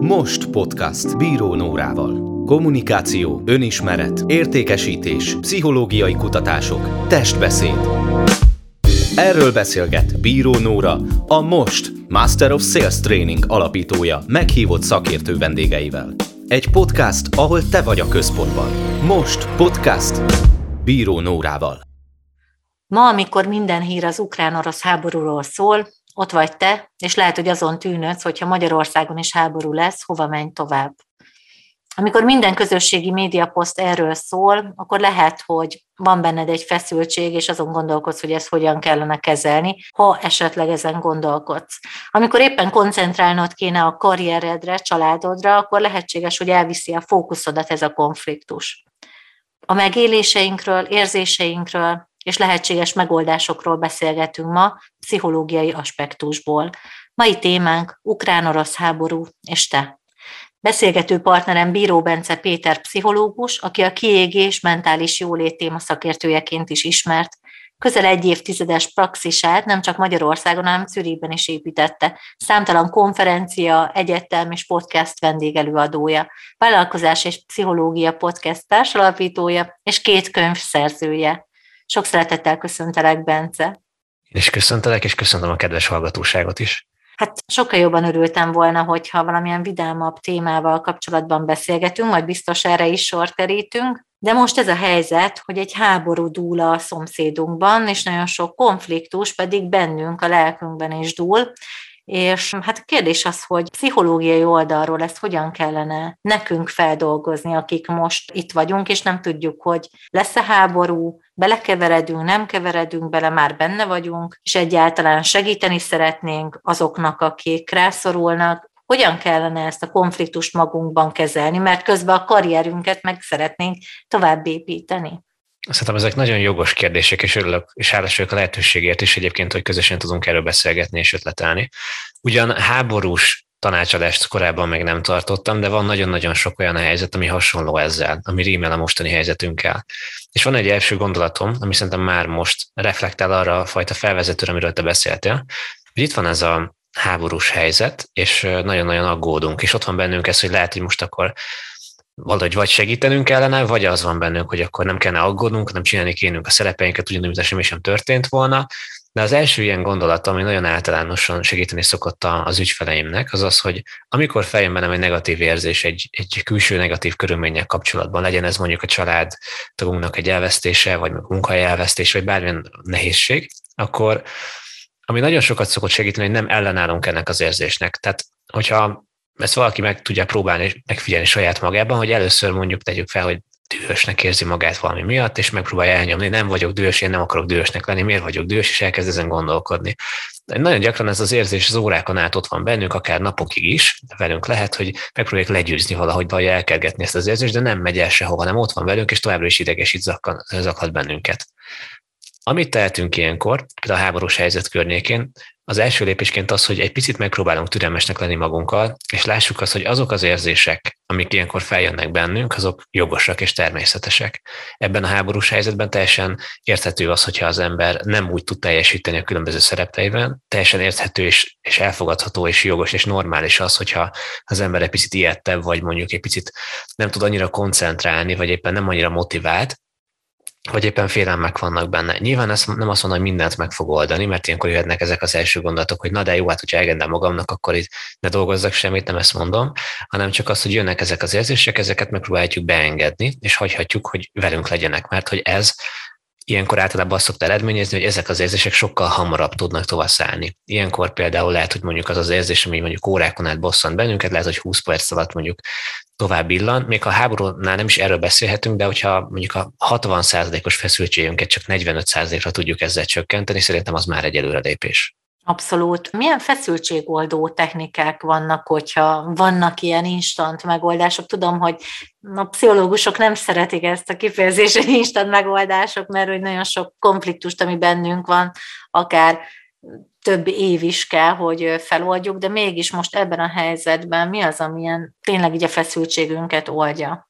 Most podcast Bíró Nórával. Kommunikáció, önismeret, értékesítés, pszichológiai kutatások, testbeszéd. Erről beszélget Bíró Nóra, a Most Master of Sales Training alapítója meghívott szakértő vendégeivel. Egy podcast, ahol te vagy a központban. Most podcast Bíró Nórával. Ma, amikor minden hír az ukrán-orosz háborúról szól, ott vagy te, és lehet, hogy azon tűnődsz, hogyha Magyarországon is háború lesz, hova menj tovább. Amikor minden közösségi médiaposzt erről szól, akkor lehet, hogy van benned egy feszültség, és azon gondolkodsz, hogy ezt hogyan kellene kezelni, ha esetleg ezen gondolkodsz. Amikor éppen koncentrálnod kéne a karrieredre, családodra, akkor lehetséges, hogy elviszi a fókuszodat ez a konfliktus. A megéléseinkről, érzéseinkről, és lehetséges megoldásokról beszélgetünk ma pszichológiai aspektusból. Mai témánk ukrán-orosz háború és te. Beszélgető partnerem Bíró Bence Péter pszichológus, aki a kiégés mentális jólét téma szakértőjeként is ismert, közel egy évtizedes praxisát nem csak Magyarországon, hanem Zürichben is építette. Számtalan konferencia, egyetem és podcast vendégelőadója, vállalkozás és pszichológia podcast társalapítója és két könyv szerzője. Sok szeretettel köszöntelek, Bence. És köszöntelek, és köszöntöm a kedves hallgatóságot is. Hát sokkal jobban örültem volna, hogyha valamilyen vidámabb témával kapcsolatban beszélgetünk, majd biztos erre is sor kerítünk. De most ez a helyzet, hogy egy háború dúl a szomszédunkban, és nagyon sok konfliktus pedig bennünk, a lelkünkben is dúl, és hát a kérdés az, hogy pszichológiai oldalról ezt hogyan kellene nekünk feldolgozni, akik most itt vagyunk, és nem tudjuk, hogy lesz-e háború, belekeveredünk, nem keveredünk bele, már benne vagyunk, és egyáltalán segíteni szeretnénk azoknak, akik rászorulnak, hogyan kellene ezt a konfliktust magunkban kezelni, mert közben a karrierünket meg szeretnénk tovább építeni. Szerintem ezek nagyon jogos kérdések, és örülök, és hálás a lehetőségért is egyébként, hogy közösen tudunk erről beszélgetni és ötletelni. Ugyan háborús tanácsadást korábban még nem tartottam, de van nagyon-nagyon sok olyan helyzet, ami hasonló ezzel, ami rímel a mostani helyzetünkkel. És van egy első gondolatom, ami szerintem már most reflektál arra a fajta felvezetőre, amiről te beszéltél, hogy itt van ez a háborús helyzet, és nagyon-nagyon aggódunk, és ott van bennünk ez, hogy lehet, hogy most akkor valahogy vagy segítenünk kellene, vagy az van bennünk, hogy akkor nem kellene aggódnunk, nem csinálni kénünk a szerepeinket, ugyanúgy, mint semmi sem történt volna. De az első ilyen gondolat, ami nagyon általánosan segíteni szokott az ügyfeleimnek, az az, hogy amikor feljön bennem egy negatív érzés, egy, egy külső negatív körülmények kapcsolatban, legyen ez mondjuk a család tagunknak egy elvesztése, vagy munkahely elvesztése, vagy bármilyen nehézség, akkor ami nagyon sokat szokott segíteni, hogy nem ellenállunk ennek az érzésnek. Tehát, hogyha ezt valaki meg tudja próbálni megfigyelni saját magában, hogy először mondjuk tegyük fel, hogy dühösnek érzi magát valami miatt, és megpróbálja elnyomni, nem vagyok dühös, én nem akarok dühösnek lenni, miért vagyok dühös, és elkezd ezen gondolkodni. Nagyon gyakran ez az érzés az órákon át ott van bennünk, akár napokig is, velünk lehet, hogy megpróbáljuk legyőzni valahogy, vagy elkergetni ezt az érzést, de nem megy el sehova, nem ott van velünk, és továbbra is idegesít zaklat bennünket. Amit tehetünk ilyenkor, például a háborús helyzet környékén, az első lépésként az, hogy egy picit megpróbálunk türelmesnek lenni magunkkal, és lássuk azt, hogy azok az érzések, amik ilyenkor feljönnek bennünk, azok jogosak és természetesek. Ebben a háborús helyzetben teljesen érthető az, hogyha az ember nem úgy tud teljesíteni a különböző szerepeiben, teljesen érthető és, és elfogadható és jogos és normális az, hogyha az ember egy picit ilyettebb, vagy mondjuk egy picit nem tud annyira koncentrálni, vagy éppen nem annyira motivált, vagy éppen félelmek vannak benne. Nyilván ezt nem azt mondom, hogy mindent meg fog oldani, mert ilyenkor jöhetnek ezek az első gondolatok, hogy na de jó, hát hogyha elengedem magamnak, akkor itt ne dolgozzak semmit, nem ezt mondom, hanem csak az, hogy jönnek ezek az érzések, ezeket megpróbáljuk beengedni, és hagyhatjuk, hogy velünk legyenek, mert hogy ez ilyenkor általában azt szokta eredményezni, hogy ezek az érzések sokkal hamarabb tudnak tovább szállni. Ilyenkor például lehet, hogy mondjuk az az érzés, ami mondjuk órákon át bosszant bennünket, lehet, hogy 20 perc alatt mondjuk tovább illan. Még a háborúnál nem is erről beszélhetünk, de hogyha mondjuk a 60%-os feszültségünket csak 45%-ra tudjuk ezzel csökkenteni, szerintem az már egy előrelépés. Abszolút. Milyen feszültségoldó technikák vannak, hogyha vannak ilyen instant megoldások? Tudom, hogy a pszichológusok nem szeretik ezt a kifejezést, hogy instant megoldások, mert hogy nagyon sok konfliktust, ami bennünk van, akár több év is kell, hogy feloldjuk, de mégis most ebben a helyzetben mi az, amilyen tényleg így a feszültségünket oldja?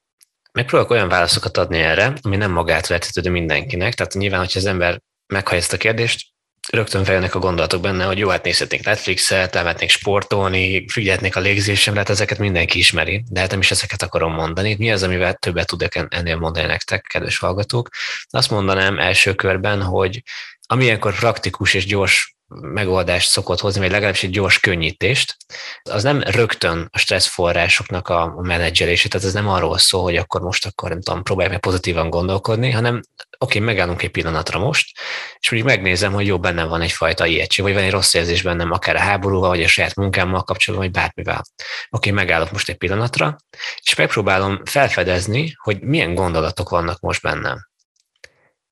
Megpróbálok olyan válaszokat adni erre, ami nem magától értetődő mindenkinek. Tehát nyilván, hogyha az ember meghallja ezt a kérdést, rögtön feljönnek a gondolatok benne, hogy jó, hát nézhetnénk Netflixet, lemetnénk sportolni, figyelhetnék a légzésemre, hát ezeket mindenki ismeri, de hát nem is ezeket akarom mondani. Mi az, amivel többet tudok ennél mondani nektek, kedves hallgatók? Azt mondanám első körben, hogy ami ilyenkor praktikus és gyors megoldást szokott hozni, vagy legalábbis egy gyors könnyítést, az nem rögtön a stressz forrásoknak a menedzselése, tehát ez nem arról szól, hogy akkor most akkor nem tudom, próbálj meg pozitívan gondolkodni, hanem oké, okay, megállunk egy pillanatra most, és mondjuk megnézem, hogy jó, bennem van egyfajta ijegység, vagy van egy rossz érzés bennem, akár a háborúval, vagy a saját munkámmal kapcsolatban, vagy bármivel. Oké, okay, megállok most egy pillanatra, és megpróbálom felfedezni, hogy milyen gondolatok vannak most bennem.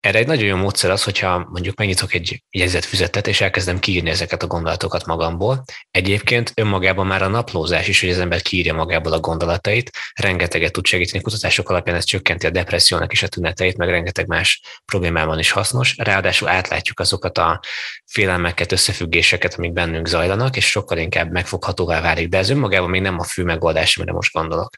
Erre egy nagyon jó módszer az, hogyha mondjuk megnyitok egy jegyzetfüzetet, és elkezdem kiírni ezeket a gondolatokat magamból. Egyébként önmagában már a naplózás is, hogy az ember kiírja magából a gondolatait, rengeteget tud segíteni. Kutatások alapján ez csökkenti a depressziónak is a tüneteit, meg rengeteg más problémában is hasznos. Ráadásul átlátjuk azokat a félelmeket, összefüggéseket, amik bennünk zajlanak, és sokkal inkább megfoghatóvá válik, de ez önmagában még nem a fő megoldás, amire most gondolok.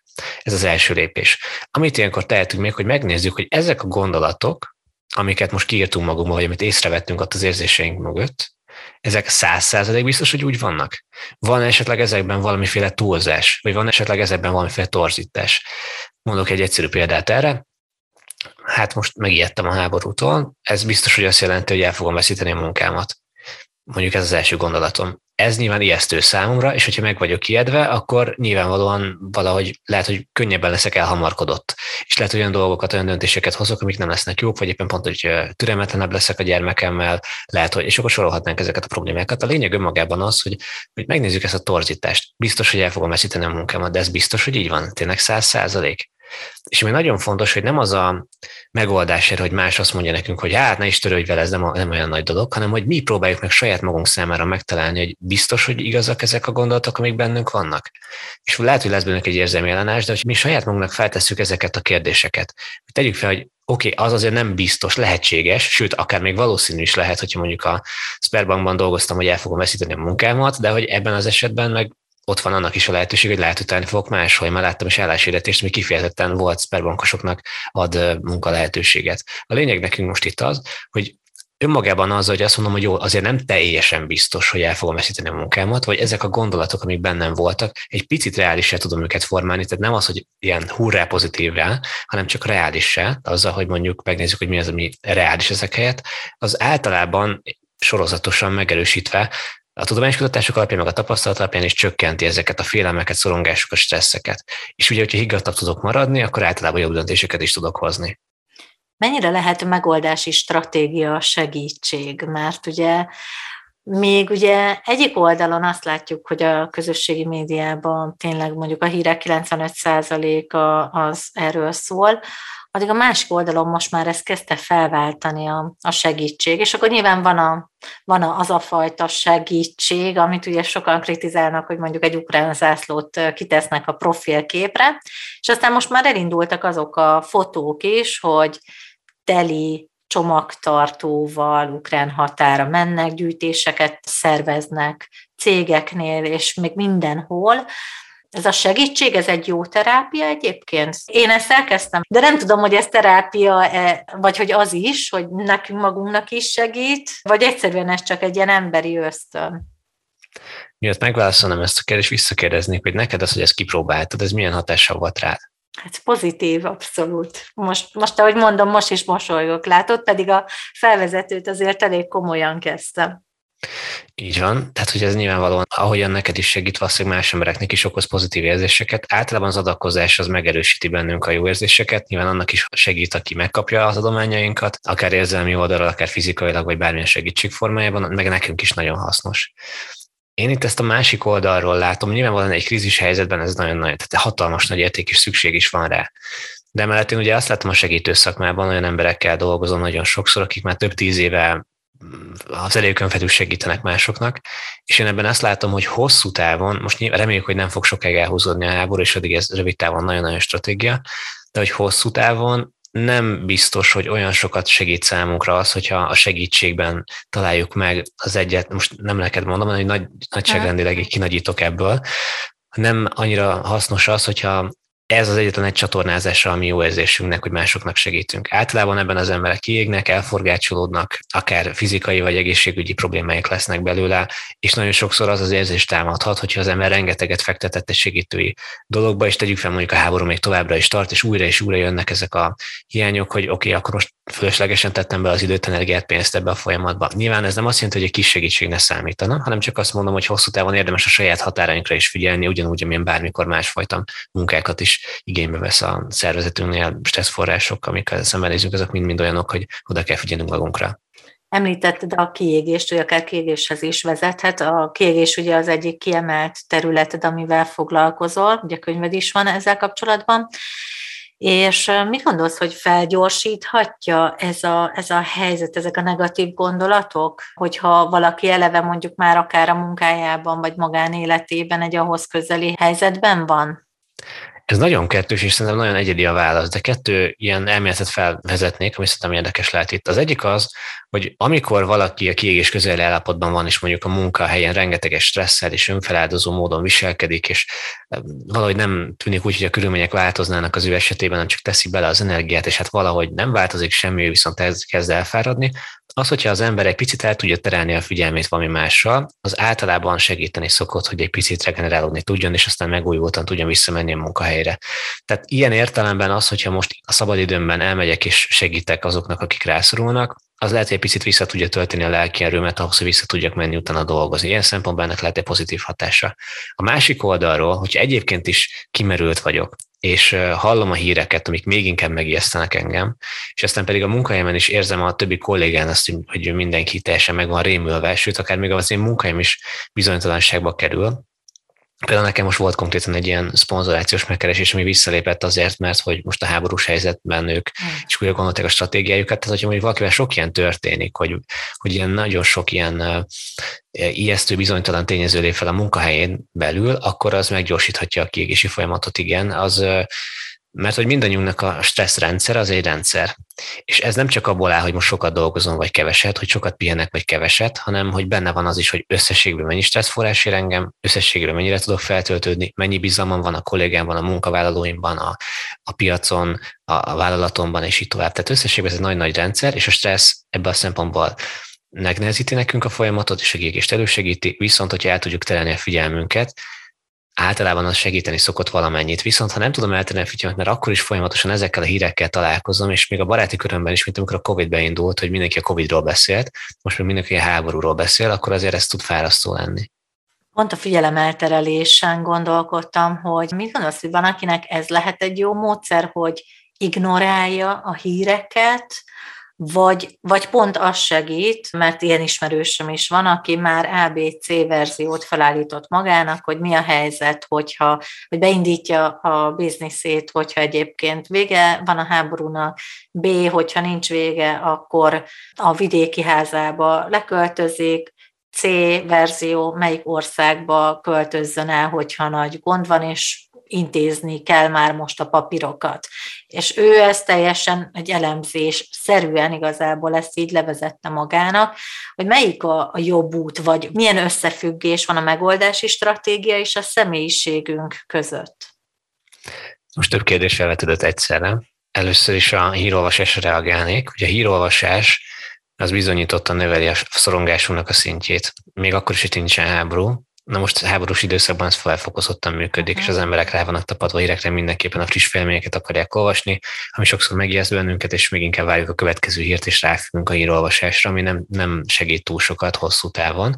Ez az első lépés. Amit ilyenkor tehetünk még, hogy megnézzük, hogy ezek a gondolatok, amiket most kiírtunk magunkba, vagy amit észrevettünk ott az érzéseink mögött, ezek száz százalék biztos, hogy úgy vannak? Van esetleg ezekben valamiféle túlzás, vagy van esetleg ezekben valamiféle torzítás? Mondok egy egyszerű példát erre. Hát most megijedtem a háborútól, ez biztos, hogy azt jelenti, hogy el fogom veszíteni a munkámat. Mondjuk ez az első gondolatom ez nyilván ijesztő számomra, és hogyha meg vagyok ijedve, akkor nyilvánvalóan valahogy lehet, hogy könnyebben leszek elhamarkodott. És lehet, hogy olyan dolgokat, olyan döntéseket hozok, amik nem lesznek jók, vagy éppen pont, hogy türelmetlenebb leszek a gyermekemmel, lehet, hogy, és akkor sorolhatnánk ezeket a problémákat. A lényeg önmagában az, hogy, hogy megnézzük ezt a torzítást. Biztos, hogy el fogom veszíteni a munkámat, de ez biztos, hogy így van, tényleg száz százalék. És ami nagyon fontos, hogy nem az a megoldás hogy más azt mondja nekünk, hogy hát ne is törődj vele, ez nem, a, nem olyan nagy dolog, hanem hogy mi próbáljuk meg saját magunk számára megtalálni, hogy biztos, hogy igazak ezek a gondolatok, amik bennünk vannak. És lehet, hogy lesz bennünk egy érzelmi ellenállás, de hogy mi saját magunknak feltesszük ezeket a kérdéseket. Tegyük fel, hogy oké, okay, az azért nem biztos, lehetséges, sőt, akár még valószínű is lehet, hogyha mondjuk a Sperbankban dolgoztam, hogy el fogom veszíteni a munkámat, de hogy ebben az esetben meg ott van annak is a lehetőség, hogy lehet utáni fogok máshol. Már láttam is álláshirdetést, ami kifejezetten volt sperbankosoknak ad munka lehetőséget. A lényeg nekünk most itt az, hogy önmagában az, hogy azt mondom, hogy jó, azért nem teljesen biztos, hogy el fogom veszíteni a munkámat, vagy ezek a gondolatok, amik bennem voltak, egy picit reálisra tudom őket formálni, tehát nem az, hogy ilyen hurrá pozitívra, hanem csak reálissá, azzal, hogy mondjuk megnézzük, hogy mi az, ami reális ezek helyett, az általában sorozatosan megerősítve a tudományos kutatások alapján, meg a tapasztalat alapján is csökkenti ezeket a félelmeket, szorongásokat, stresszeket. És ugye, hogyha higgadtabb tudok maradni, akkor általában jobb döntéseket is tudok hozni. Mennyire lehet megoldási stratégia segítség? Mert ugye még ugye egyik oldalon azt látjuk, hogy a közösségi médiában tényleg mondjuk a hírek 95%-a az erről szól, addig a másik oldalon most már ezt kezdte felváltani a, a segítség, és akkor nyilván van, a, van az a fajta segítség, amit ugye sokan kritizálnak, hogy mondjuk egy ukrán zászlót kitesznek a profilképre, és aztán most már elindultak azok a fotók is, hogy teli csomagtartóval ukrán határa mennek, gyűjtéseket szerveznek cégeknél, és még mindenhol, ez a segítség, ez egy jó terápia egyébként. Én ezt elkezdtem, de nem tudom, hogy ez terápia, vagy hogy az is, hogy nekünk magunknak is segít, vagy egyszerűen ez csak egy ilyen emberi ösztön. Miatt megválaszolom ezt a kérdést, visszakérdeznék, hogy neked az, hogy ezt kipróbáltad, ez milyen hatással volt rád? Hát pozitív, abszolút. Most, most, ahogy mondom, most is mosolygok, látod, pedig a felvezetőt azért elég komolyan kezdtem. Így van, tehát hogy ez nyilvánvalóan, ahogyan neked is segít, valószínűleg más embereknek is okoz pozitív érzéseket. Általában az adakozás az megerősíti bennünk a jó érzéseket, nyilván annak is segít, aki megkapja az adományainkat, akár érzelmi oldalról, akár fizikailag, vagy bármilyen segítség formájában, meg nekünk is nagyon hasznos. Én itt ezt a másik oldalról látom, nyilvánvalóan egy krízis helyzetben ez nagyon-nagyon, tehát hatalmas nagy érték és szükség is van rá. De emellett én ugye azt látom a segítő szakmában, olyan emberekkel dolgozom nagyon sokszor, akik már több tíz éve az elejükön felül segítenek másoknak, és én ebben azt látom, hogy hosszú távon, most reméljük, hogy nem fog sokáig elhúzódni a háború, és addig ez rövid távon nagyon-nagyon stratégia, de hogy hosszú távon nem biztos, hogy olyan sokat segít számunkra az, hogyha a segítségben találjuk meg az egyet, most nem neked mondom, hogy nagy, nagyságrendileg kinagyítok ebből, nem annyira hasznos az, hogyha ez az egyetlen egy csatornázása a mi jó érzésünknek, hogy másoknak segítünk. Általában ebben az emberek kiégnek, elforgácsolódnak, akár fizikai vagy egészségügyi problémáik lesznek belőle, és nagyon sokszor az az érzés támadhat, hogyha az ember rengeteget fektetett egy segítői dologba, és tegyük fel mondjuk a háború még továbbra is tart, és újra és újra jönnek ezek a hiányok, hogy oké, okay, akkor most fölöslegesen tettem be az időt, energiát, pénzt ebbe a folyamatba. Nyilván ez nem azt jelenti, hogy egy kis segítség ne számítana, hanem csak azt mondom, hogy hosszú távon érdemes a saját határainkra is figyelni, ugyanúgy, amilyen bármikor másfajta munkákat is igénybe vesz a szervezetünknél, stresszforrások, amikkel szembenézünk, azok mind-mind olyanok, hogy oda kell figyelnünk magunkra. Említetted a kiégést, hogy akár kiégéshez is vezethet. A kiégés ugye az egyik kiemelt területed, amivel foglalkozol, ugye könyved is van ezzel kapcsolatban. És mit gondolsz, hogy felgyorsíthatja ez a, ez a helyzet, ezek a negatív gondolatok, hogyha valaki eleve mondjuk már akár a munkájában, vagy magánéletében egy ahhoz közeli helyzetben van? Ez nagyon kettős, és szerintem nagyon egyedi a válasz, de kettő ilyen elméletet felvezetnék, ami szerintem érdekes lehet itt. Az egyik az, hogy amikor valaki a kiégés közeli állapotban van, és mondjuk a munkahelyen rengeteges stresszel és önfeláldozó módon viselkedik, és valahogy nem tűnik úgy, hogy a körülmények változnának az ő esetében, hanem csak teszi bele az energiát, és hát valahogy nem változik semmi, viszont ez kezd elfáradni, az, hogyha az ember egy picit el tudja terelni a figyelmét valami mással, az általában segíteni szokott, hogy egy picit regenerálódni tudjon, és aztán megújultan tudjon visszamenni a munkahelyre. Tehát ilyen értelemben az, hogyha most a szabadidőmben elmegyek és segítek azoknak, akik rászorulnak, az lehet, hogy egy picit vissza tudja tölteni a lelki erőmet ahhoz, hogy vissza tudjak menni utána dolgozni. Ilyen szempontból ennek lehet egy pozitív hatása. A másik oldalról, hogyha egyébként is kimerült vagyok, és hallom a híreket, amik még inkább megijesztenek engem, és aztán pedig a munkahelyemen is érzem a többi kollégán azt, hogy mindenki teljesen meg van rémülve, sőt, akár még az én munkahelyem is bizonytalanságba kerül, Például nekem most volt konkrétan egy ilyen szponzorációs megkeresés, ami visszalépett azért, mert hogy most a háborús helyzetben ők mm. is újra gondolták a stratégiájukat. Tehát, hogyha mondjuk valakivel sok ilyen történik, hogy, hogy ilyen nagyon sok ilyen ijesztő, bizonytalan tényező lép fel a munkahelyén belül, akkor az meggyorsíthatja a kiégési folyamatot, igen. Az mert hogy mindannyiunknak a stresszrendszer az egy rendszer. És ez nem csak abból áll, hogy most sokat dolgozom, vagy keveset, hogy sokat pihenek, vagy keveset, hanem hogy benne van az is, hogy összességben mennyi stresszforrás ér engem, összességben mennyire tudok feltöltődni, mennyi bizalmam van a kollégámban, a munkavállalóimban, a, a piacon, a, a vállalatomban, és így tovább. Tehát összességben ez egy nagy-nagy rendszer, és a stressz ebben a szempontból megnehezíti nekünk a folyamatot, és a gégést elősegíti, viszont hogyha el tudjuk terelni a figyelmünket, általában az segíteni szokott valamennyit. Viszont ha nem tudom eltenni a figyelmet, mert akkor is folyamatosan ezekkel a hírekkel találkozom, és még a baráti körömben is, mint amikor a Covid beindult, hogy mindenki a Covidról beszélt, most még mindenki a háborúról beszél, akkor azért ez tud fárasztó lenni. Pont a figyelemelterelésen gondolkodtam, hogy mit gondolsz, hogy van, akinek ez lehet egy jó módszer, hogy ignorálja a híreket, vagy, vagy pont az segít, mert ilyen ismerősöm is van, aki már ABC verziót felállított magának, hogy mi a helyzet, hogyha, hogy beindítja a bizniszét, hogyha egyébként vége van a háborúnak, B, hogyha nincs vége, akkor a vidéki házába leköltözik, C verzió, melyik országba költözzön el, hogyha nagy gond van, és intézni kell már most a papírokat. És ő ezt teljesen egy elemzés szerűen igazából ezt így levezette magának, hogy melyik a, a jobb út, vagy milyen összefüggés van a megoldási stratégia és a személyiségünk között. Most több kérdés felvetődött egyszerre. Először is a hírolvasásra reagálnék. Ugye a hírolvasás az bizonyította növeli a szorongásunknak a szintjét. Még akkor is, hogy nincsen háború, Na most háborús időszakban ez felfokozottan működik, uh-huh. és az emberek rá vannak tapadva hírekre, mindenképpen a friss felményeket akarják olvasni, ami sokszor megijeszt bennünket, és még inkább várjuk a következő hírt, és ráfüggünk a hírolvasásra, ami nem, nem segít túl sokat hosszú távon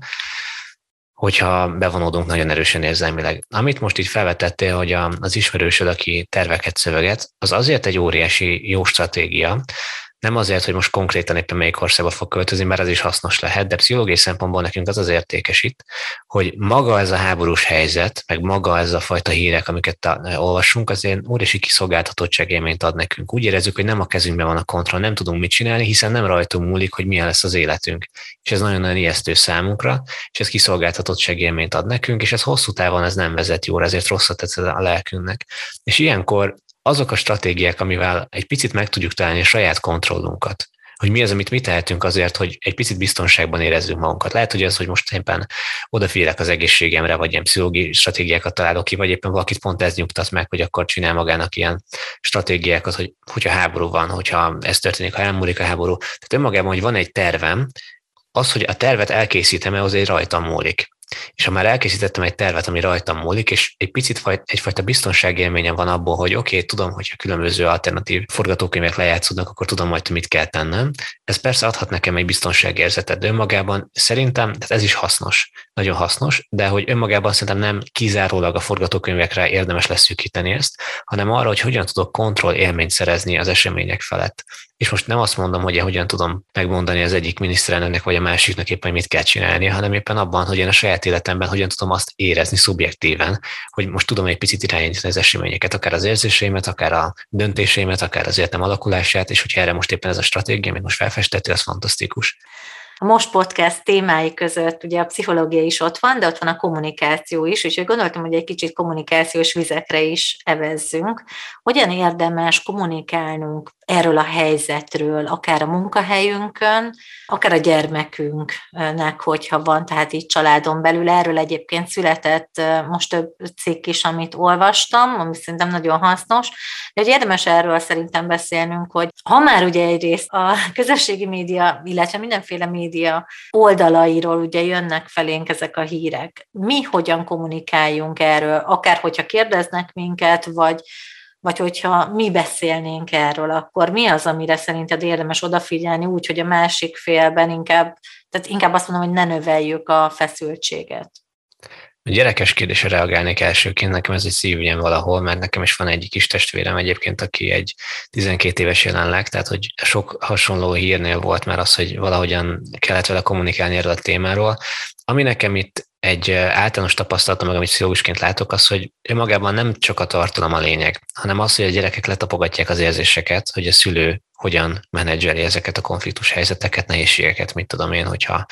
hogyha bevonódunk nagyon erősen érzelmileg. Amit most így felvetettél, hogy az ismerősöd, aki terveket szöveget, az azért egy óriási jó stratégia, nem azért, hogy most konkrétan éppen melyik országba fog költözni, mert ez is hasznos lehet, de pszichológiai szempontból nekünk az az értékes itt, hogy maga ez a háborús helyzet, meg maga ez a fajta hírek, amiket olvasunk, azért óriási kiszolgáltatottságélményt ad nekünk. Úgy érezzük, hogy nem a kezünkben van a kontroll, nem tudunk mit csinálni, hiszen nem rajtunk múlik, hogy milyen lesz az életünk. És ez nagyon-nagyon ijesztő számunkra, és ez kiszolgáltatottságélményt ad nekünk, és ez hosszú távon ez nem vezet jóra, ezért rosszat tesz a lelkünknek. És ilyenkor azok a stratégiák, amivel egy picit meg tudjuk találni a saját kontrollunkat, hogy mi az, amit mi tehetünk azért, hogy egy picit biztonságban érezzük magunkat. Lehet, hogy az, hogy most éppen odafigyelek az egészségemre, vagy ilyen pszichológiai stratégiákat találok ki, vagy éppen valakit pont ez nyugtat meg, hogy akkor csinál magának ilyen stratégiákat, hogy hogyha háború van, hogyha ez történik, ha elmúlik a háború. Tehát önmagában, hogy van egy tervem, az, hogy a tervet elkészítem-e, az egy rajtam múlik és ha már elkészítettem egy tervet, ami rajtam múlik, és egy picit fajt, egyfajta biztonságélményem van abból, hogy oké, okay, tudom, hogyha különböző alternatív forgatókönyvek lejátszódnak, akkor tudom majd, mit kell tennem. Ez persze adhat nekem egy biztonságérzetet, de önmagában szerintem, tehát ez is hasznos, nagyon hasznos, de hogy önmagában szerintem nem kizárólag a forgatókönyvekre érdemes leszűkíteni ezt, hanem arra, hogy hogyan tudok kontroll élményt szerezni az események felett. És most nem azt mondom, hogy én hogyan tudom megmondani az egyik miniszterelnöknek vagy a másiknak éppen mit kell csinálni, hanem éppen abban, hogy én a saját életemben hogyan tudom azt érezni szubjektíven, hogy most tudom egy picit irányítani az eseményeket, akár az érzéseimet, akár a döntéseimet, akár az életem alakulását, és hogyha erre most éppen ez a stratégia, amit most felfestettél, az fantasztikus. A Most Podcast témái között ugye a pszichológia is ott van, de ott van a kommunikáció is, úgyhogy gondoltam, hogy egy kicsit kommunikációs vizekre is evezzünk. Hogyan érdemes kommunikálnunk erről a helyzetről, akár a munkahelyünkön, akár a gyermekünknek, hogyha van, tehát így családon belül. Erről egyébként született most több cikk is, amit olvastam, ami szerintem nagyon hasznos, de hogy érdemes erről szerintem beszélnünk, hogy ha már ugye egyrészt a közösségi média, illetve mindenféle média oldalairól ugye jönnek felénk ezek a hírek, mi hogyan kommunikáljunk erről, akár hogyha kérdeznek minket, vagy vagy hogyha mi beszélnénk erről, akkor mi az, amire szerinted érdemes odafigyelni úgy, hogy a másik félben inkább, tehát inkább azt mondom, hogy ne növeljük a feszültséget. A gyerekes kérdésre reagálnék elsőként, nekem ez egy szívügyem valahol, mert nekem is van egy kis testvérem egyébként, aki egy 12 éves jelenleg, tehát hogy sok hasonló hírnél volt már az, hogy valahogyan kellett vele kommunikálni erről a témáról. Ami nekem itt egy általános tapasztalatom, meg amit pszichológusként látok, az, hogy önmagában nem csak a tartalom a lényeg, hanem az, hogy a gyerekek letapogatják az érzéseket, hogy a szülő hogyan menedzseli ezeket a konfliktus helyzeteket, nehézségeket, mit tudom én, hogyha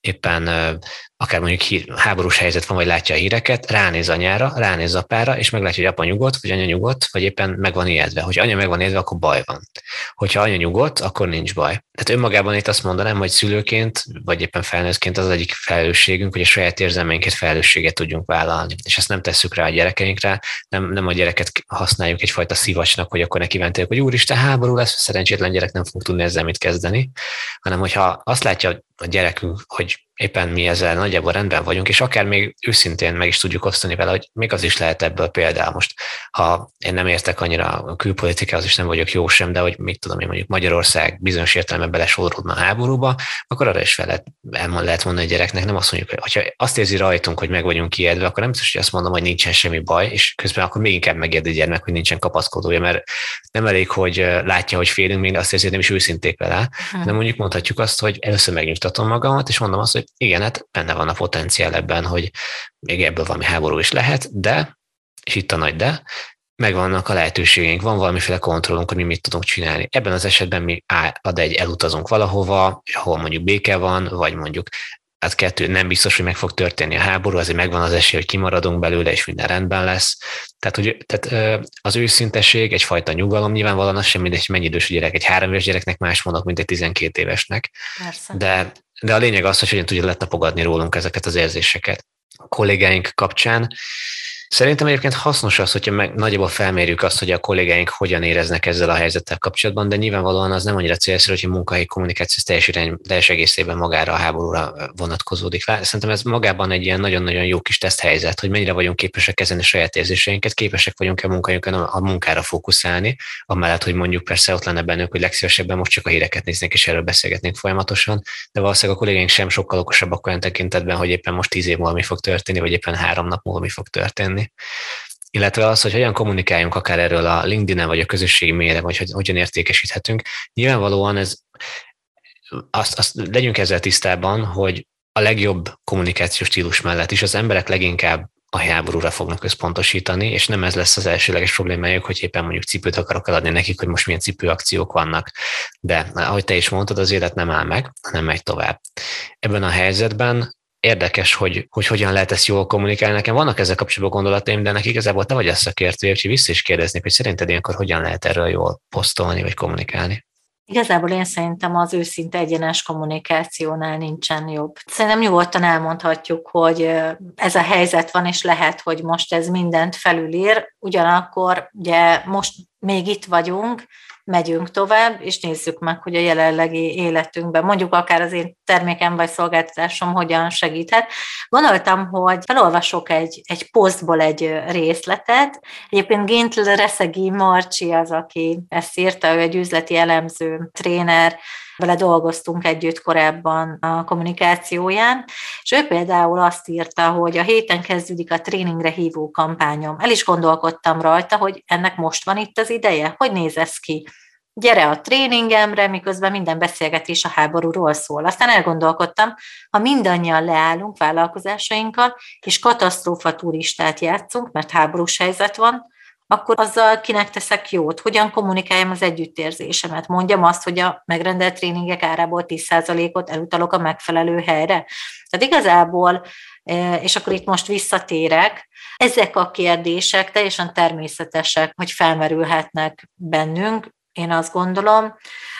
éppen akár mondjuk háborús helyzet van, vagy látja a híreket, ránéz anyára, ránéz apára, és meglátja, hogy apa nyugodt, vagy anya nyugodt, vagy éppen meg van ijedve. Hogyha anya meg van ijedve, akkor baj van. Hogyha anya nyugodt, akkor nincs baj. Tehát önmagában itt azt mondanám, hogy szülőként, vagy éppen felnőttként az, egyik felelősségünk, hogy a saját érzelmeinket felelősséget tudjunk vállalni. És ezt nem tesszük rá a gyerekeinkre, nem, nem a gyereket használjuk egyfajta szivacsnak, hogy akkor neki hogy úristen, háború lesz, szerencsétlen gyerek nem fog tudni ezzel mit kezdeni, hanem hogyha azt látja a gyerekünk, hogy éppen mi ezzel nagyjából rendben vagyunk, és akár még őszintén meg is tudjuk osztani vele, hogy még az is lehet ebből például most, ha én nem értek annyira a külpolitikához, és nem vagyok jó sem, de hogy mit tudom én mondjuk Magyarország bizonyos értelemben belesodródna a háborúba, akkor arra is fel lehet, lehet mondani a gyereknek, nem azt mondjuk, hogy ha azt érzi rajtunk, hogy meg vagyunk ijedve, akkor nem biztos, hogy azt mondom, hogy nincsen semmi baj, és közben akkor még inkább megérdi a gyermek, hogy nincsen kapaszkodója, mert nem elég, hogy látja, hogy félünk, még azt érzi, hogy nem is őszinték vele, de mondjuk mondhatjuk azt, hogy először megnyugtatom magamat, és mondom azt, hogy igen, hát benne van a potenciál ebben, hogy még ebből valami háború is lehet, de, és itt a nagy de, megvannak a lehetőségeink, van valamiféle kontrollunk, hogy mi mit tudunk csinálni. Ebben az esetben mi ad egy elutazunk valahova, ahol mondjuk béke van, vagy mondjuk hát kettő, nem biztos, hogy meg fog történni a háború, azért megvan az esély, hogy kimaradunk belőle, és minden rendben lesz. Tehát, hogy, tehát az őszintesség, egyfajta nyugalom, nyilvánvalóan az sem mindegy, mennyi idős a gyerek. Egy három éves gyereknek más mondok, mint egy 12 évesnek. Persze. De, de a lényeg az, hogy hogyan tudja letapogadni rólunk ezeket az érzéseket. A kollégáink kapcsán Szerintem egyébként hasznos az, hogyha meg nagyjából felmérjük azt, hogy a kollégáink hogyan éreznek ezzel a helyzettel kapcsolatban, de nyilvánvalóan az nem annyira célszerű, hogy a munkahelyi kommunikáció teljes, irány, teljes egészében magára a háborúra vonatkozódik. Szerintem ez magában egy ilyen nagyon-nagyon jó kis teszthelyzet, hogy mennyire vagyunk képesek kezelni saját érzéseinket, képesek vagyunk-e munkahelyünkön a munkára fókuszálni, amellett, hogy mondjuk persze ott lenne bennük, hogy legszívesebben most csak a híreket néznék és erről beszélgetnénk folyamatosan, de valószínűleg a kollégáink sem sokkal okosabbak olyan tekintetben, hogy éppen most tíz év múlva mi fog történni, vagy éppen három nap múlva mi fog történni tenni. Illetve az, hogy hogyan kommunikáljunk akár erről a LinkedIn-en, vagy a közösségi mélyre, vagy hogy hogyan értékesíthetünk. Nyilvánvalóan ez, azt, azt legyünk ezzel tisztában, hogy a legjobb kommunikációs stílus mellett is az emberek leginkább a háborúra fognak összpontosítani, és nem ez lesz az elsőleges problémájuk, hogy éppen mondjuk cipőt akarok eladni nekik, hogy most milyen cipőakciók vannak. De ahogy te is mondtad, az élet nem áll meg, hanem megy tovább. Ebben a helyzetben érdekes, hogy, hogy hogyan lehet ezt jól kommunikálni. Nekem vannak ezzel kapcsolatban gondolataim, de nekik igazából te vagy a szakértő, és vissza is kérdezni, hogy szerinted ilyenkor hogyan lehet erről jól posztolni vagy kommunikálni. Igazából én szerintem az őszinte egyenes kommunikációnál nincsen jobb. Szerintem nyugodtan elmondhatjuk, hogy ez a helyzet van, és lehet, hogy most ez mindent felülír, ugyanakkor ugye most még itt vagyunk, megyünk tovább, és nézzük meg, hogy a jelenlegi életünkben, mondjuk akár az én termékem vagy szolgáltatásom hogyan segíthet. Gondoltam, hogy felolvasok egy, egy posztból egy részletet. Egyébként Gintl Reszegi Marcsi az, aki ezt írta, ő egy üzleti elemző, tréner, vele dolgoztunk együtt korábban a kommunikációján, és ő például azt írta, hogy a héten kezdődik a tréningre hívó kampányom. El is gondolkodtam rajta, hogy ennek most van itt az ideje, hogy néz ez ki gyere a tréningemre, miközben minden beszélgetés a háborúról szól. Aztán elgondolkodtam, ha mindannyian leállunk vállalkozásainkkal, és katasztrófa turistát játszunk, mert háborús helyzet van, akkor azzal kinek teszek jót, hogyan kommunikáljam az együttérzésemet. Mondjam azt, hogy a megrendelt tréningek árából 10%-ot elutalok a megfelelő helyre. Tehát igazából, e, és akkor itt most visszatérek, ezek a kérdések teljesen természetesek, hogy felmerülhetnek bennünk, én azt gondolom.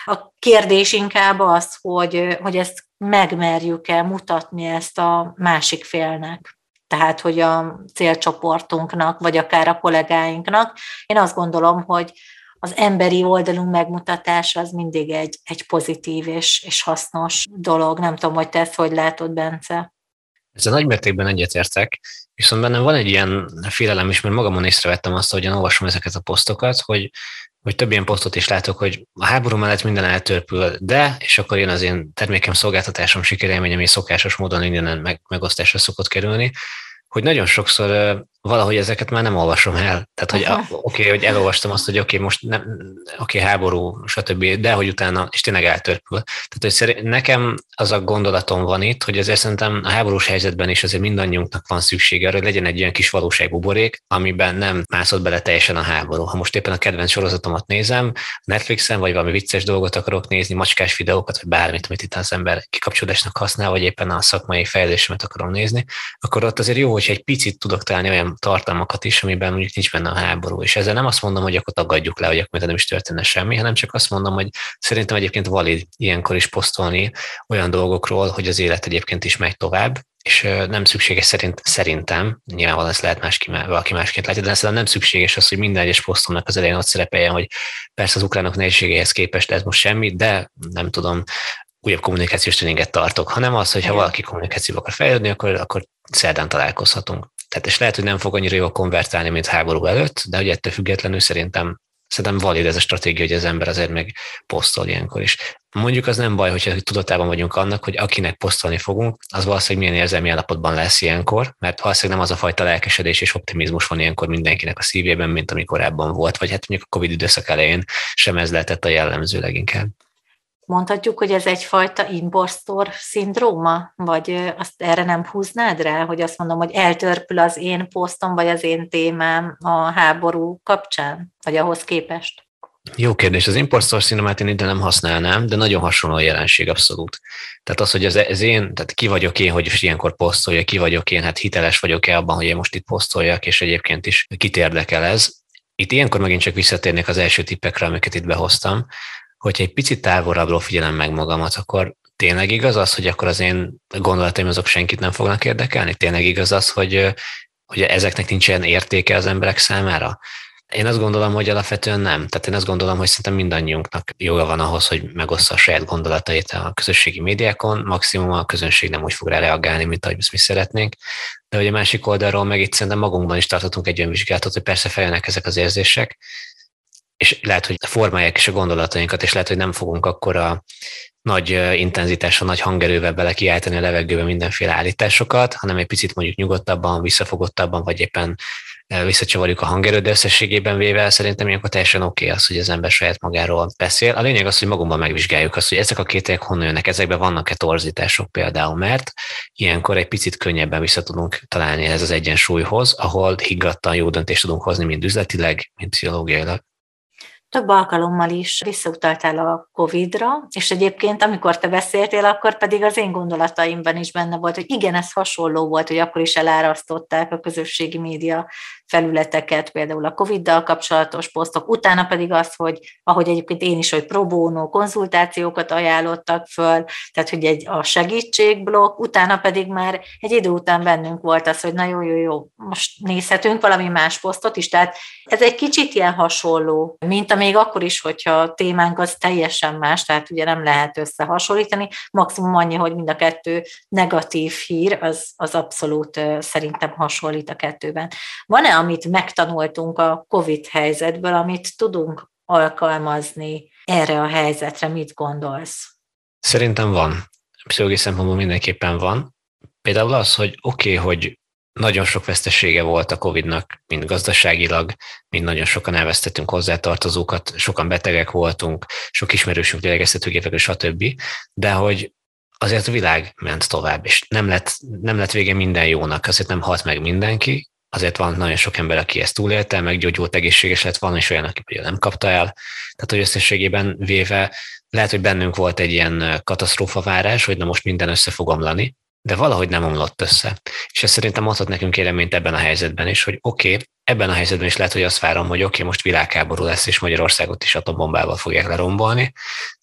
A kérdés inkább az, hogy, hogy ezt megmerjük-e mutatni ezt a másik félnek tehát hogy a célcsoportunknak, vagy akár a kollégáinknak. Én azt gondolom, hogy az emberi oldalunk megmutatása az mindig egy, egy pozitív és, és hasznos dolog. Nem tudom, hogy te ezt hogy látod, Bence. Ezzel nagy mértékben egyetértek, viszont bennem van egy ilyen félelem is, mert magamon észrevettem azt, hogy olvasom ezeket a posztokat, hogy hogy több ilyen posztot is látok, hogy a háború mellett minden eltörpül, de, és akkor jön az én termékem, szolgáltatásom, sikerélményem, és szokásos módon innen meg, megosztásra szokott kerülni, hogy nagyon sokszor valahogy ezeket már nem olvasom el. Tehát, hogy oké, okay, hogy elolvastam azt, hogy oké, okay, most nem, oké, okay, háború, stb., de hogy utána, és tényleg eltörpül. Tehát, hogy szerint, nekem az a gondolatom van itt, hogy azért szerintem a háborús helyzetben is azért mindannyiunknak van szüksége arra, hogy legyen egy ilyen kis valóságbuborék, amiben nem mászott bele teljesen a háború. Ha most éppen a kedvenc sorozatomat nézem, Netflixen, vagy valami vicces dolgot akarok nézni, macskás videókat, vagy bármit, amit itt az ember kikapcsolódásnak használ, vagy éppen a szakmai fejlődésemet akarom nézni, akkor ott azért jó, hogy egy picit tudok találni olyan tartalmakat is, amiben mondjuk nincs benne a háború. És ezzel nem azt mondom, hogy akkor tagadjuk le, hogy akkor nem is történne semmi, hanem csak azt mondom, hogy szerintem egyébként valid ilyenkor is posztolni olyan dolgokról, hogy az élet egyébként is megy tovább, és nem szükséges szerint, szerintem, nyilvánvalóan ezt lehet más, valaki másként látja, de szerintem nem szükséges az, hogy minden egyes posztomnak az elején ott szerepeljen, hogy persze az ukránok nehézségeihez képest ez most semmi, de nem tudom, újabb kommunikációs tréninget tartok, hanem az, hogy ha valaki kommunikációba akar fejlődni, akkor, akkor szerdán találkozhatunk. Tehát és lehet, hogy nem fog annyira jól konvertálni, mint háború előtt, de hogy ettől függetlenül szerintem szerintem valid ez a stratégia, hogy az ember azért meg posztol ilyenkor is. Mondjuk az nem baj, hogyha tudatában vagyunk annak, hogy akinek posztolni fogunk, az valószínűleg milyen érzelmi állapotban lesz ilyenkor, mert valószínűleg nem az a fajta lelkesedés és optimizmus van ilyenkor mindenkinek a szívében, mint ami korábban volt, vagy hát mondjuk a Covid időszak elején sem ez lehetett a jellemző leginkább. Mondhatjuk, hogy ez egyfajta impostor szindróma, vagy azt erre nem húznád rá, hogy azt mondom, hogy eltörpül az én posztom, vagy az én témám a háború kapcsán, vagy ahhoz képest? Jó kérdés. Az impostor szindrómát én ide nem használnám, de nagyon hasonló jelenség abszolút. Tehát az, hogy az, én, tehát ki vagyok én, hogy is ilyenkor posztolja, ki vagyok én, hát hiteles vagyok-e abban, hogy én most itt posztoljak, és egyébként is kit érdekel ez. Itt ilyenkor megint csak visszatérnék az első tippekre, amiket itt behoztam, hogyha egy picit távolabbról figyelem meg magamat, akkor tényleg igaz az, hogy akkor az én gondolataim azok senkit nem fognak érdekelni? Tényleg igaz az, hogy, hogy ezeknek nincsen értéke az emberek számára? Én azt gondolom, hogy alapvetően nem. Tehát én azt gondolom, hogy szerintem mindannyiunknak joga van ahhoz, hogy megossza a saját gondolatait a közösségi médiákon, maximum a közönség nem úgy fog rá reagálni, mint ahogy mi szeretnénk. De hogy a másik oldalról meg itt szerintem magunkban is tartottunk egy olyan vizsgálatot, hogy persze feljönnek ezek az érzések, és lehet, hogy formálják is a gondolatainkat, és lehet, hogy nem fogunk akkor a nagy intenzitással, nagy hangerővel bele kiáltani a levegőbe mindenféle állításokat, hanem egy picit mondjuk nyugodtabban, visszafogottabban, vagy éppen visszacsavarjuk a hangerőt, de összességében véve szerintem ilyenkor teljesen oké okay az, hogy az ember saját magáról beszél. A lényeg az, hogy magunkban megvizsgáljuk azt, hogy ezek a kételyek honnan jönnek, ezekben vannak-e torzítások például, mert ilyenkor egy picit könnyebben vissza tudunk találni ez az egyensúlyhoz, ahol higgadtan jó döntést tudunk hozni, mind üzletileg, mind pszichológiailag. Több alkalommal is visszautaltál a Covid-ra, és egyébként amikor te beszéltél, akkor pedig az én gondolataimban is benne volt, hogy igen, ez hasonló volt, hogy akkor is elárasztották a közösségi média felületeket, például a Covid-dal kapcsolatos posztok, utána pedig az, hogy ahogy egyébként én is, hogy pro bono konzultációkat ajánlottak föl, tehát hogy egy a segítségblokk, utána pedig már egy idő után bennünk volt az, hogy na jó, jó, jó, most nézhetünk valami más posztot is, tehát ez egy kicsit ilyen hasonló, mint még akkor is, hogyha a témánk az teljesen más, tehát ugye nem lehet összehasonlítani, maximum annyi, hogy mind a kettő negatív hír, az, az abszolút szerintem hasonlít a kettőben. Van-e, amit megtanultunk a COVID helyzetből, amit tudunk alkalmazni erre a helyzetre, mit gondolsz? Szerintem van. Pszichológiai szempontból mindenképpen van. Például az, hogy oké, okay, hogy nagyon sok vesztesége volt a COVID-nak, mind gazdaságilag, mind nagyon sokan elvesztettünk hozzátartozókat, sokan betegek voltunk, sok ismerősünk lélegeztetőgépekről, stb. De hogy azért a világ ment tovább, és nem lett, nem lett vége minden jónak, azért nem halt meg mindenki, azért van nagyon sok ember, aki ezt túlélte, meggyógyult, egészséges lett, van is olyan, aki például nem kapta el. Tehát, hogy összességében véve lehet, hogy bennünk volt egy ilyen katasztrófavárás, hogy na most minden össze fog omlani, de valahogy nem omlott össze. És ez szerintem adhat nekünk élményt ebben a helyzetben is, hogy oké, okay, ebben a helyzetben is lehet, hogy azt várom, hogy oké, okay, most világháború lesz, és Magyarországot is atombombával fogják lerombolni,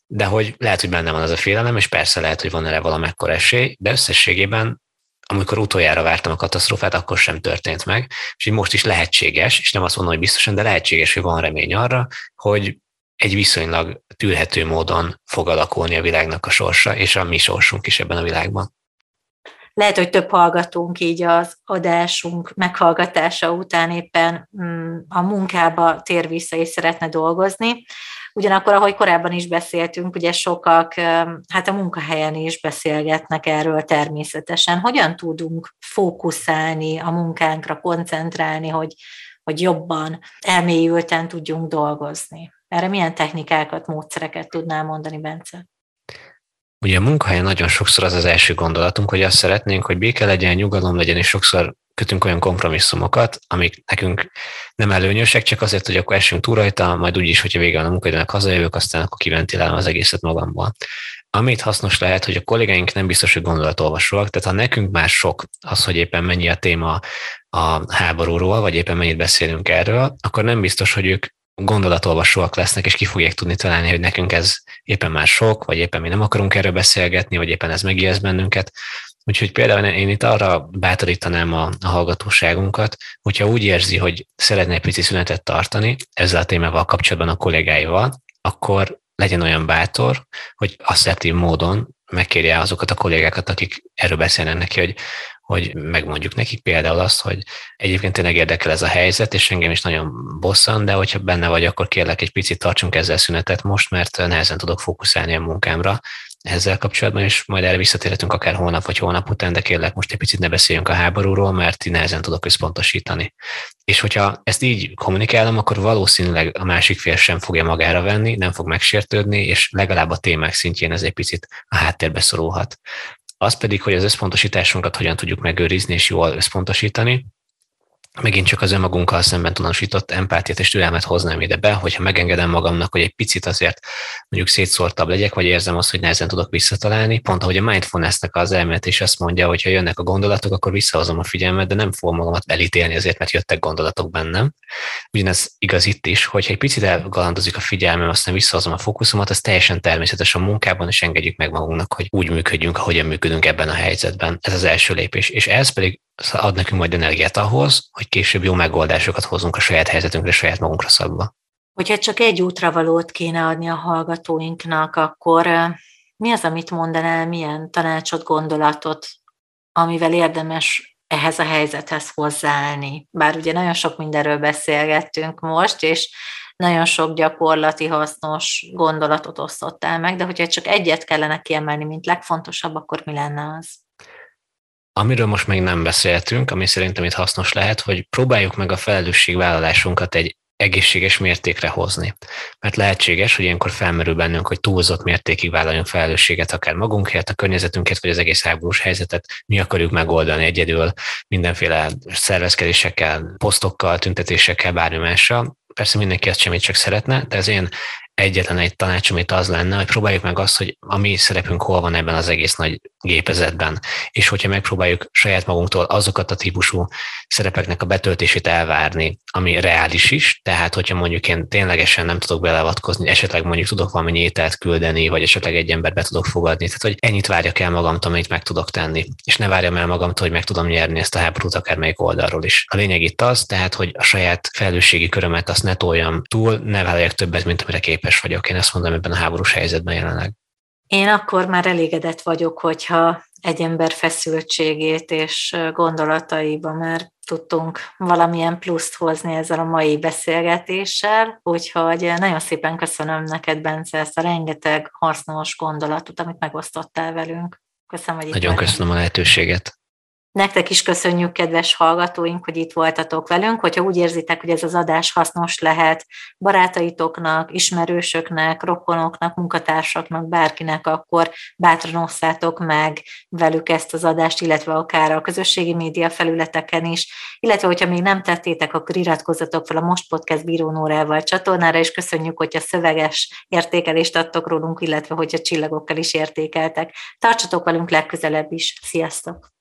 de hogy lehet, hogy benne van az a félelem, és persze lehet, hogy van erre valamekkor esély, de összességében amikor utoljára vártam a katasztrófát, akkor sem történt meg, és így most is lehetséges, és nem azt mondom, hogy biztosan, de lehetséges, hogy van remény arra, hogy egy viszonylag tűrhető módon fog alakulni a világnak a sorsa, és a mi sorsunk is ebben a világban. Lehet, hogy több hallgatónk így az adásunk meghallgatása után éppen mm, a munkába tér vissza és szeretne dolgozni. Ugyanakkor, ahogy korábban is beszéltünk, ugye sokak hát a munkahelyen is beszélgetnek erről természetesen. Hogyan tudunk fókuszálni a munkánkra, koncentrálni, hogy, hogy jobban, elmélyülten tudjunk dolgozni? Erre milyen technikákat, módszereket tudnál mondani, Bence? Ugye a munkahelyen nagyon sokszor az az első gondolatunk, hogy azt szeretnénk, hogy béke legyen, nyugalom legyen, és sokszor kötünk olyan kompromisszumokat, amik nekünk nem előnyösek, csak azért, hogy akkor essünk túl rajta, majd úgyis, hogyha vége van a munkaidőnek, hazajövök, aztán akkor kiventilálom az egészet magamból. Amit hasznos lehet, hogy a kollégáink nem biztos, hogy gondolatolvasóak, tehát ha nekünk már sok az, hogy éppen mennyi a téma a háborúról, vagy éppen mennyit beszélünk erről, akkor nem biztos, hogy ők gondolatolvasóak lesznek, és ki fogják tudni találni, hogy nekünk ez éppen már sok, vagy éppen mi nem akarunk erről beszélgetni, vagy éppen ez megijeszt bennünket. Úgyhogy például én itt arra bátorítanám a, a hallgatóságunkat, hogyha úgy érzi, hogy szeretne egy pici szünetet tartani ezzel a témával kapcsolatban a kollégáival, akkor legyen olyan bátor, hogy asszertív módon megkérje azokat a kollégákat, akik erről beszélnek neki, hogy hogy megmondjuk nekik például azt, hogy egyébként tényleg érdekel ez a helyzet, és engem is nagyon bosszan, de hogyha benne vagy, akkor kérlek egy picit tartsunk ezzel szünetet most, mert nehezen tudok fókuszálni a munkámra ezzel kapcsolatban, és majd erre visszatérhetünk akár holnap vagy holnap után, de kérlek most egy picit ne beszéljünk a háborúról, mert nehezen tudok összpontosítani. És hogyha ezt így kommunikálom, akkor valószínűleg a másik fél sem fogja magára venni, nem fog megsértődni, és legalább a témák szintjén ez egy picit a háttérbe szorulhat az pedig, hogy az összpontosításunkat hogyan tudjuk megőrizni és jól összpontosítani, megint csak az önmagunkkal szemben tudanosított empátiát és türelmet hoznám ide be, hogyha megengedem magamnak, hogy egy picit azért mondjuk szétszórtabb legyek, vagy érzem azt, hogy nehezen tudok visszatalálni. Pont ahogy a mindfulness-nek az elmélet is azt mondja, hogy ha jönnek a gondolatok, akkor visszahozom a figyelmet, de nem fogom magamat elítélni azért, mert jöttek gondolatok bennem. Ugyanez igaz itt is, hogyha egy picit elgalandozik a figyelmem, aztán visszahozom a fókuszomat, az teljesen természetes a munkában, és engedjük meg magunknak, hogy úgy működjünk, ahogyan működünk ebben a helyzetben. Ez az első lépés. És ez pedig ad nekünk majd energiát ahhoz, hogy később jó megoldásokat hozunk a saját helyzetünkre, a saját magunkra szabva. Hogyha csak egy útravalót kéne adni a hallgatóinknak, akkor mi az, amit mondanál, milyen tanácsot, gondolatot, amivel érdemes ehhez a helyzethez hozzáállni? Bár ugye nagyon sok mindenről beszélgettünk most, és nagyon sok gyakorlati, hasznos gondolatot osztottál meg, de hogyha csak egyet kellene kiemelni, mint legfontosabb, akkor mi lenne az? Amiről most még nem beszéltünk, ami szerintem itt hasznos lehet, hogy próbáljuk meg a felelősségvállalásunkat egy egészséges mértékre hozni. Mert lehetséges, hogy ilyenkor felmerül bennünk, hogy túlzott mértékig vállaljunk felelősséget akár magunkért, a környezetünkért, vagy az egész háborús helyzetet mi akarjuk megoldani egyedül mindenféle szervezkedésekkel, posztokkal, tüntetésekkel, bármi mással. Persze mindenki ezt semmit csak szeretne, de az én egyetlen egy tanács, amit az lenne, hogy próbáljuk meg azt, hogy a mi szerepünk hol van ebben az egész nagy gépezetben, és hogyha megpróbáljuk saját magunktól azokat a típusú szerepeknek a betöltését elvárni, ami reális is, tehát hogyha mondjuk én ténylegesen nem tudok beleavatkozni, esetleg mondjuk tudok valami ételt küldeni, vagy esetleg egy embert be tudok fogadni, tehát hogy ennyit várjak el magamtól, amit meg tudok tenni, és ne várjam el magamtól, hogy meg tudom nyerni ezt a háborút akármelyik oldalról is. A lényeg itt az, tehát, hogy a saját felelősségi körömet azt ne toljam túl, ne vállaljak többet, mint amire képes vagyok. Én ezt mondom ebben a háborús helyzetben jelenleg. Én akkor már elégedett vagyok, hogyha egy ember feszültségét és gondolataiba már tudtunk valamilyen pluszt hozni ezzel a mai beszélgetéssel, úgyhogy nagyon szépen köszönöm neked, Bence, ezt a rengeteg hasznos gondolatot, amit megosztottál velünk. Köszönöm, hogy Nagyon köszönöm a lehetőséget. Nektek is köszönjük, kedves hallgatóink, hogy itt voltatok velünk. Hogyha úgy érzitek, hogy ez az adás hasznos lehet barátaitoknak, ismerősöknek, rokonoknak, munkatársaknak, bárkinek, akkor bátran osszátok meg velük ezt az adást, illetve akár a közösségi média felületeken is. Illetve, hogyha még nem tettétek, akkor iratkozzatok fel a Most Podcast Bírónórával csatornára, és köszönjük, hogyha szöveges értékelést adtok rólunk, illetve hogyha csillagokkal is értékeltek. Tartsatok velünk legközelebb is. Sziasztok!